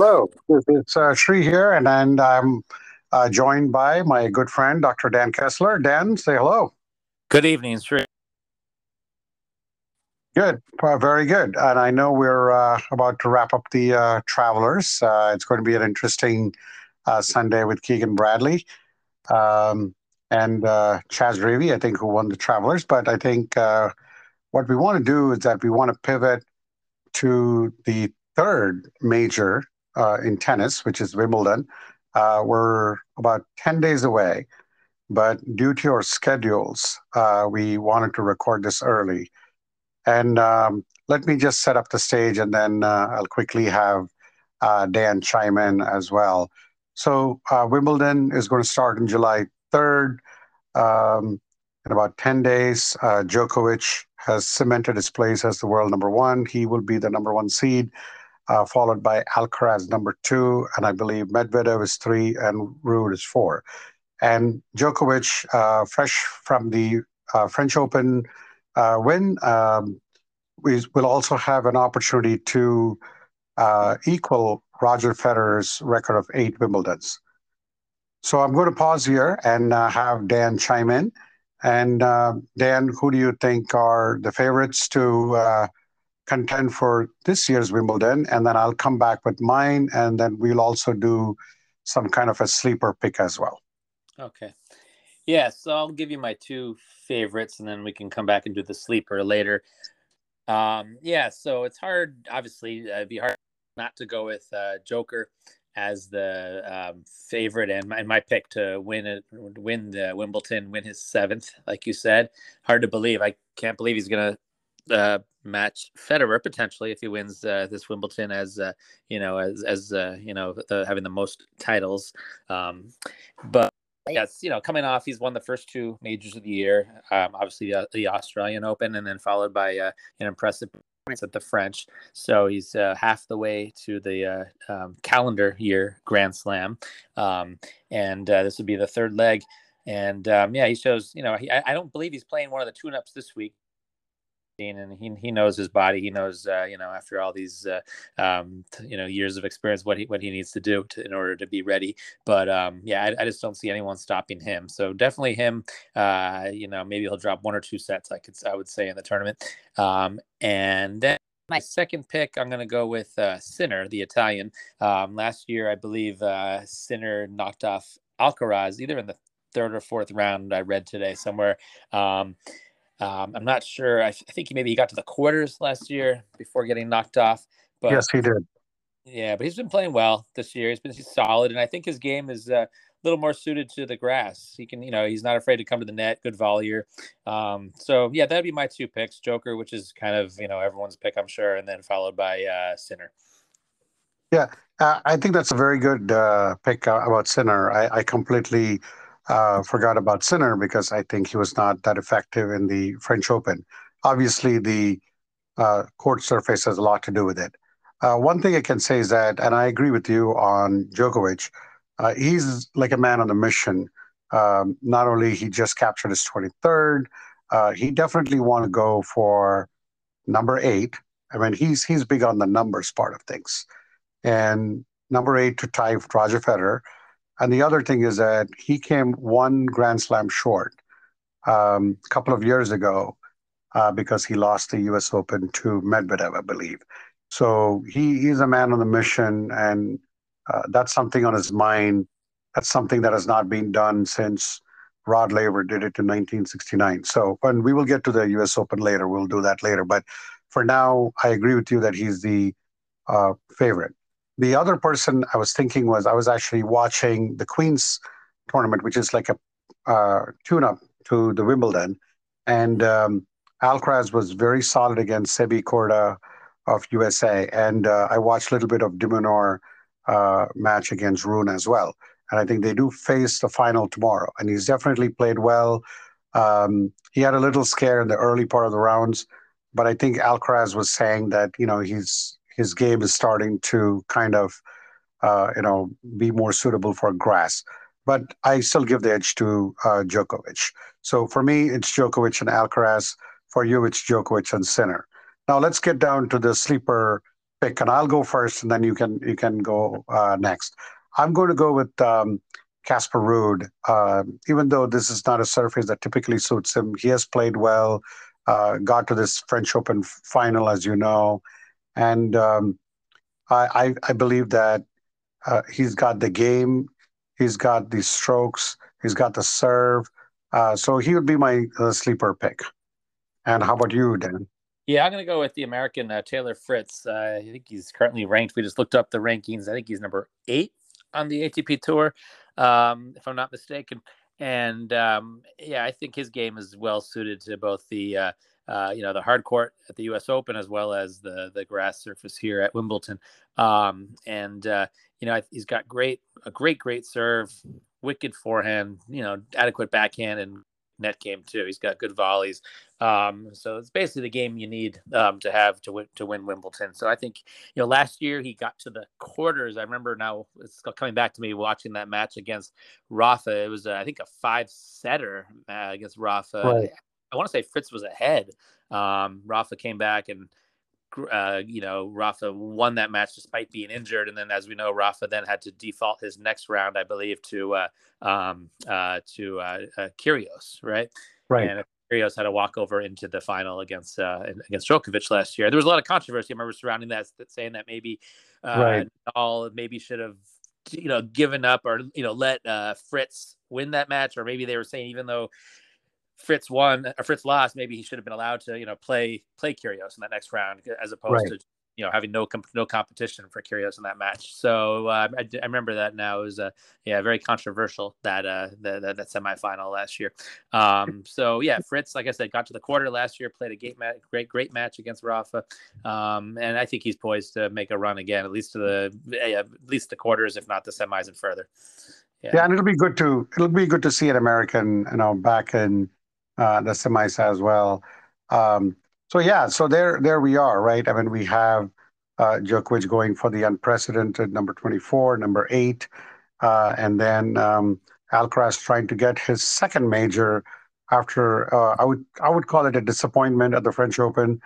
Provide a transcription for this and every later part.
Hello, it's uh, Sri here, and, and I'm uh, joined by my good friend, Dr. Dan Kessler. Dan, say hello. Good evening, Sri. Good, uh, very good. And I know we're uh, about to wrap up the uh, Travelers. Uh, it's going to be an interesting Sunday with Keegan Bradley um, and Chez Reavie, I think, who won the Travelers. But I think what we want to do is that we want to pivot to the third major uh, in tennis, which is Wimbledon. Uh, we're about 10 days away, but due to our schedules, uh, we wanted to record this early. And um, let me just set up the stage and then uh, I'll quickly have uh, Dan chime in as well. So, Wimbledon is going to start on July 3rd. Um, in about 10 days, Djokovic has cemented his place as the world number one. He will be the number one seed followed by Alcaraz number two, and I believe Medvedev is three, and Ruud is four. And Djokovic, uh, fresh from the uh, French Open uh, win, um, will also have an opportunity to uh, equal Roger Federer's record of eight Wimbledons. So I'm going to pause here and uh, have Dan chime in. And Dan, who do you think are the favorites to contend for this year's Wimbledon, and then I'll come back with mine, and then we'll also do some kind of a sleeper pick as well. Okay. Yeah, so I'll give you my two favorites, and then we can come back and do the sleeper later. Um, yeah, so it's hard. Obviously, uh, it'd be hard not to go with uh, Joker as the um, favorite and my, and my pick to win it, win the Wimbledon, win his seventh, like you said. Hard to believe. I can't believe he's gonna uh, match Federer potentially if he wins uh, this Wimbledon as uh, you know as as uh, you know the, having the most titles. Um, but yes, you know coming off, he's won the first two majors of the year. Um, obviously the, the, Australian Open, and then followed by uh, an impressive points at the French. So he's uh, half the way to the uh, um, calendar year Grand Slam, um, and this would be the third leg. And um, yeah, he shows. You know, he, I, I don't believe he's playing one of the tune-ups this week and he, he knows his body. He knows, uh, you know, after all these, uh, um, you know, years of experience, what he what he needs to do to, in order to be ready. But um, yeah, I, I, just don't see anyone stopping him. So definitely him. Uh, you know, maybe he'll drop one or two sets. I could I would say in the tournament. Um, and then my second pick, I'm going to go with uh, Sinner, the Italian. Um, last year, I believe uh, Sinner knocked off Alcaraz either in the third or fourth round. I read today somewhere. Um, um, I'm not sure. I, I think he maybe he got to the quarters last year before getting knocked off. But yes, he did. Yeah, but he's been playing well this year. He's been he's solid, and I think his game is uh, a little more suited to the grass. He can, you know, he's not afraid to come to the net. Good volleyer. Um, so yeah, that'd be my two picks: Joker, which is kind of you know everyone's pick, I'm sure, and then followed by uh, Sinner. Yeah, uh, I think that's a very good uh, pick uh, about Sinner. I, I completely uh, forgot about Sinner because I think he was not that effective in the French Open. Obviously, the uh, court surface has a lot to do with it. Uh, one thing I can say is that, and I agree with you on Djokovic, uh, he's like a man on a mission. Um, not only he just captured his 23rd, uh, he definitely want to go for number eight. I mean, he's he's big on the numbers part of things, and number eight to tie Roger Federer. And the other thing is that he came one Grand Slam short um, a couple of years ago uh, because he lost the U.S. Open to Medvedev, I believe. So he is a man on the mission, and uh, that's something on his mind. That's something that has not been done since Rod Laver did it in 1969. So, and we will get to the U.S. Open later. We'll do that later. But for now, I agree with you that he's the uh, favorite. The other person I was thinking was I was actually watching the Queen's tournament, which is like a uh, tune-up to the Wimbledon, and um, Alcaraz was very solid against Sebi Korda of USA, and uh, I watched a little bit of de Minaur uh, match against Rune as well, and I think they do face the final tomorrow, and he's definitely played well. Um, he had a little scare in the early part of the rounds, but I think Alcaraz was saying that you know he's his game is starting to kind of, uh, you know, be more suitable for grass. But I still give the edge to uh, Djokovic. So for me, it's Djokovic and Alcaraz. For you, it's Djokovic and Sinner. Now let's get down to the sleeper pick, and I'll go first, and then you can you can go uh, next. I'm going to go with um, Casper Ruud. Uh, even though this is not a surface that typically suits him, he has played well. Uh, got to this French Open final, as you know, and um, I, I, believe that uh, he's got the game, he's got the strokes, he's got the serve. Uh, so he would be my uh, sleeper pick. And how about you, Dan? Yeah, I'm going to go with the American uh, Taylor Fritz. Uh, I think he's currently ranked. We just looked up the rankings. I think he's number eight on the ATP Tour, um, if I'm not mistaken. And um, yeah, I think his game is well suited to both the uh, you know the hard court at the U.S. Open as well as the the grass surface here at Wimbledon. Um, and uh, you know he's got great a great great serve, wicked forehand, you know adequate backhand and net game too. He's got good volleys. Um, so it's basically the game you need um, to have to win to win Wimbledon. So I think you know last year he got to the quarters. I remember now it's coming back to me watching that match against Rafa. It was uh, I think a five setter uh, against Rafa. Right. I want to say Fritz was ahead. Um, Rafa came back and uh, you know, Rafa won that match despite being injured, and then, as we know, Rafa then had to default his next round, I believe, to uh, um, uh, to uh, uh, Kyrgios, right? Right. And Kyrgios had to walk over into the final against uh, against Djokovic last year. There was a lot of controversy. I remember surrounding that, that saying that maybe all maybe should have you know given up or you know let Fritz win that match, or maybe they were saying even though Fritz won or Fritz lost, maybe he should have been allowed to, you know, play play Kyrgios in that next round as opposed right. to you know having no comp- no competition for Kyrgios in that match. So uh, I, I, remember that now it was uh, yeah very controversial that uh the, the, that semifinal last year. Um, so yeah, Fritz, like I said, got to the quarter last year, played a great match, great great match against Rafa, um, and I think he's poised to make a run again, at least to the yeah, at least the quarters, if not the semis and further. Yeah. yeah, and it'll be good to it'll be good to see an American, you know, back in uh, the semis as well. Um, so yeah, so there there we are, right? I mean, we have uh, Djokovic going for the unprecedented number 24, number eight, uh, and then um, Alcaraz trying to get his second major after uh, I would I would call it a disappointment at the French Open.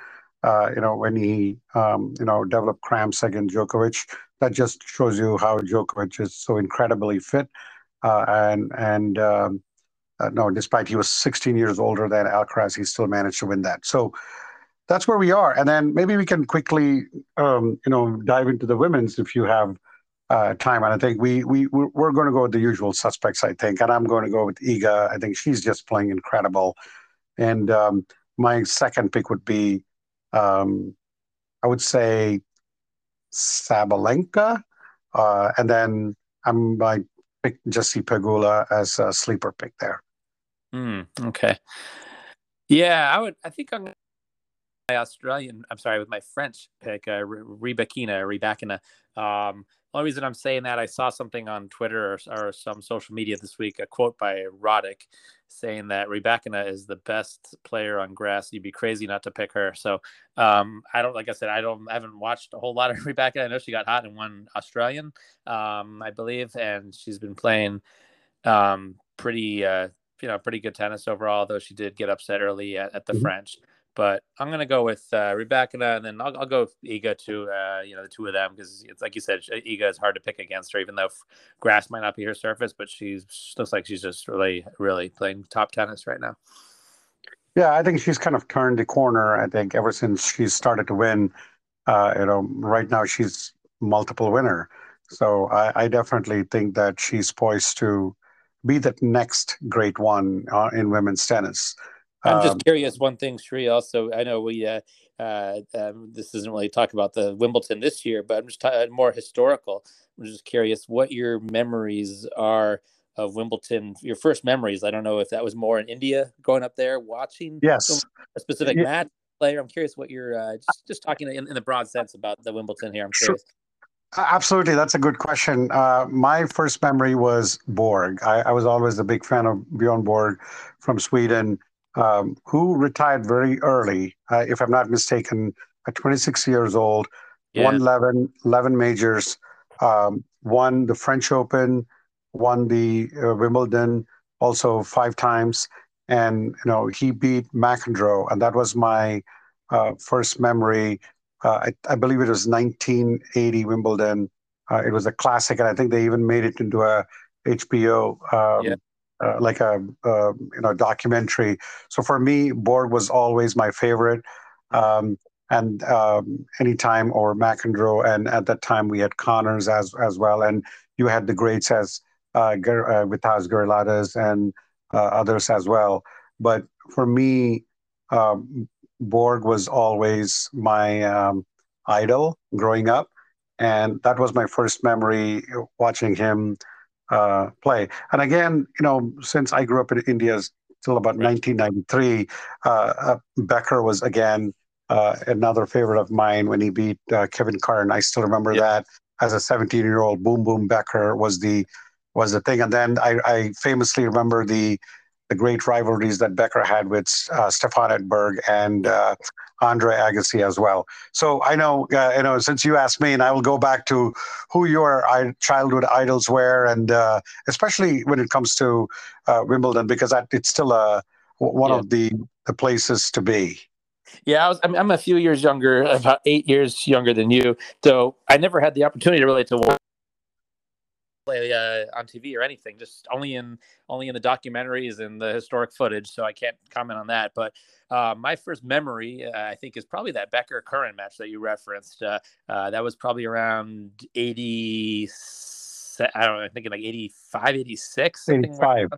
Uh, you know, when he um, you know developed cramps against Djokovic, that just shows you how Djokovic is so incredibly fit, uh, and uh, no, despite he was 16 years older than Alcaraz, he still managed to win that. So that's where we are. And then maybe we can quickly, um, you know, dive into the women's if you have uh, time. And I think we we we're going to go with the usual suspects. I think, and I'm going to go with Iga. I think she's just playing incredible. And um, my second pick would be, um, I would say, Sabalenka, uh, and then I'm like pick Jessie Pegula as a sleeper pick there. Mm, okay. Yeah, I would. I think I'm my Australian. I'm sorry, with my French pick, uh, Rybakina, Rybakina. Um, only reason I'm saying that I saw something on Twitter or, or, some social media this week, a quote by Roddick saying that Rybakina is the best player on grass. You'd be crazy not to pick her. So um, I don't, like I said, I don't, I haven't watched a whole lot of Rybakina. I know she got hot and won Australian, um, I believe, and she's been playing um, pretty, uh, you know, pretty good tennis overall. Though she did get upset early at, at the mm-hmm. French. But I'm gonna go with uh, Rybakina, and then I'll, I'll go with Iga too. Uh, you know, the two of them because it's like you said, Iga is hard to pick against her, even though grass might not be her surface. But she's looks like she's just really, really playing top tennis right now. Yeah, I think she's kind of turned the corner. I think ever since she started to win, uh, you know, right now she's multiple winner. So I, I definitely think that she's poised to be the next great one uh, in women's tennis. I'm just um, curious. One thing, Sri. Also, I know we uh, uh, um, this isn't really talk about the Wimbledon this year, but I'm just t- more historical. I'm just curious what your memories are of Wimbledon. Your first memories. I don't know if that was more in India, going up there watching. Yes. A specific yeah. match player. I'm curious what you're uh, just just talking in, in, the broad sense about the Wimbledon here. I'm curious. Absolutely, that's a good question. Uh, my first memory was Borg. I, I, was always a big fan of Bjorn Borg from Sweden um, who retired very early, uh, if I'm not mistaken, at 26 years old, yeah. won 11, 11 majors, um, won the French Open, won the uh, Wimbledon also five times. And, you know, he beat McEnroe. And that was my uh, first memory I, I, believe it was 1980 Wimbledon. Uh, it was a classic, and I think they even made it into a HBO, um, yeah. uh, like a uh, you know documentary. So for me, Borg was always my favorite. Um, and um, anytime or McEnroe, and at that time we had Connors as as well, and you had the greats as uh, Ger- uh, Vitas Gerulaitis and uh, others as well. But for me, um, Borg was always my um, idol growing up, and that was my first memory watching him uh, play. And again, you know, since I grew up in India till about right. 1993, uh, uh, Becker was again uh, another favorite of mine when he beat uh, Kevin Curran. I still remember yep. that as a 17 year old. Boom Boom Becker was the was the thing, and then I, I famously remember the the great rivalries that Becker had with uh, Stefan Edberg and uh, Andre Agassi as well. So I know, uh, you know, since you asked me, and I will go back to who your childhood idols were, and uh, especially when it comes to uh, Wimbledon, because that, it's still a one yeah. of the the places to be. Yeah, I was, I'm, I'm a few years younger, about eight years younger than you. So I never had the opportunity to really to watch play uh, on TV or anything. Just only in only in the documentaries and the historic footage. So I can't comment on that. But uh, my first memory, uh, I think, is probably that Becker Curran match that you referenced. Uh, uh, that was probably around eighty. I don't know. I'm thinking like 85, 86. 85.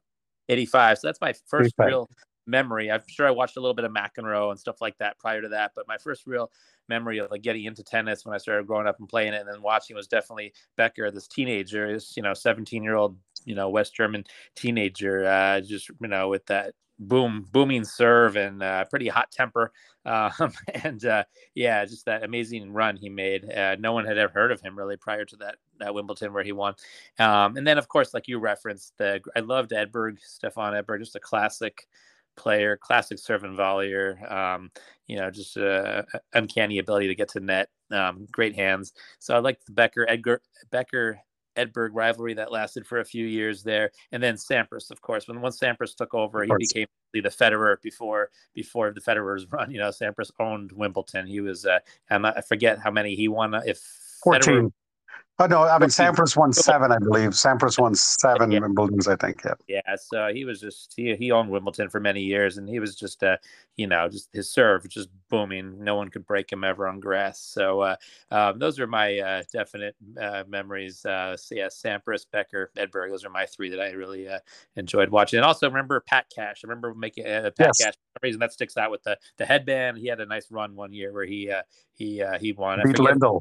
85. So that's my first 85. real memory. I'm sure I watched a little bit of McEnroe and stuff like that prior to that, but my first real memory of like getting into tennis when I started growing up and playing it and then watching was definitely Becker, this teenager, this you know 17 year old you know West German teenager, uh, just you know with that boom booming serve and uh, pretty hot temper. Um, and uh, yeah just that amazing run he made. Uh, no one had ever heard of him really prior to that, that wimbledon where he won. Um, and then of course like you referenced the i loved edberg stefan edberg just a classic player, classic serve and volleyer. Um, you know, just a uncanny ability to get to net. Um, great hands. So I like the Becker Edgar Becker Edberg rivalry that lasted for a few years there, and then Sampras, of course. When once Sampras took over, he became the Federer before before the Federer's run. You know, Sampras owned Wimbledon. He was uh, I forget how many he won. If 14. Federer, Oh no, I mean Sampras won seven, I believe. Sampras won seven yeah. Wimbledons, I think. Yeah. Yeah. So he was just he he owned Wimbledon for many years, and he was just uh you know just his serve just booming. No one could break him ever on grass. So uh, um, those are my uh, definite uh, memories. Uh, so yeah, Sampras, Becker, Edberg. Those are my three that I really uh, enjoyed watching. And also remember Pat Cash. I remember making uh, Pat yes. Cash. For some reason that sticks out with the the headband. He had a nice run one year where he uh, he uh, he won. Beat Lendl.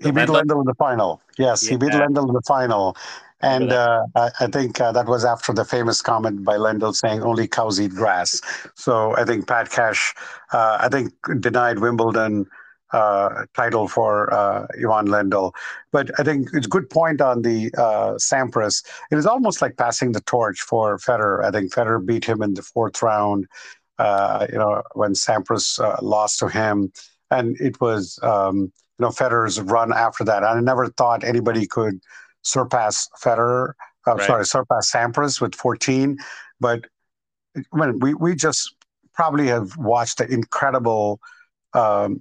He beat Lendl in the final. Yes, yeah. he beat Lendl in the final. And uh, I, think uh, that was after the famous comment by Lendl saying only cows eat grass. So I think Pat Cash, uh, I think, denied Wimbledon uh, title for uh, Ivan Lendl. But I think it's a good point on the uh, Sampras. It is almost like passing the torch for Federer. I think Federer beat him in the fourth round, you know, when Sampras lost to him. And it was. Um, you know Federer's run after that. I never thought anybody could surpass Federer. Uh, right. Sorry, surpass Sampras with 14. But when we we just probably have watched an incredible, um,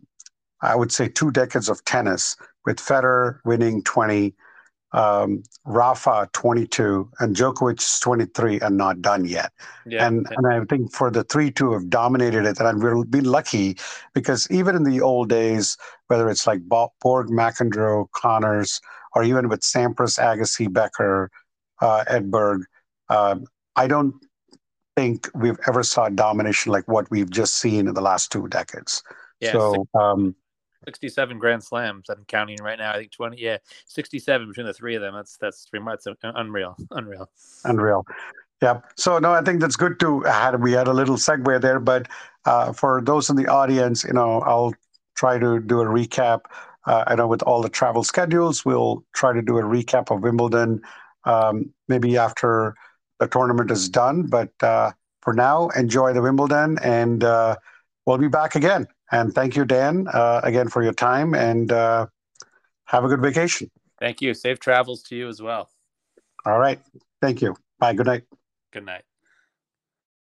I would say, two decades of tennis with Federer winning 20, um, Rafa 22 and Djokovic 23 and not done yet. Yeah, and yeah. and I think for the three to have dominated it, and we've been lucky because even in the old days, whether it's like Borg, McEnroe, Connors, or even with Sampras, Agassi, Becker, uh, Edberg, uh, I don't think we've ever saw domination like what we've just seen in the last two decades. Yeah, so. Um, 67 grand slams. I'm counting right now i think 20 yeah 67 between the three of them. That's that's three months unreal unreal. Unreal. Yeah so no i think that's good to had we had a little segue there but uh, for those in the audience you know i'll try to do a recap. Uh, i know with all the travel schedules we'll try to do a recap of wimbledon um, maybe after the tournament is done but uh, for now enjoy the wimbledon and uh, we'll be back again and thank you, Dan, uh, again for your time and uh, have a good vacation. Thank you. Safe travels to you as well. All right. Thank you. Bye. Good night. Good night.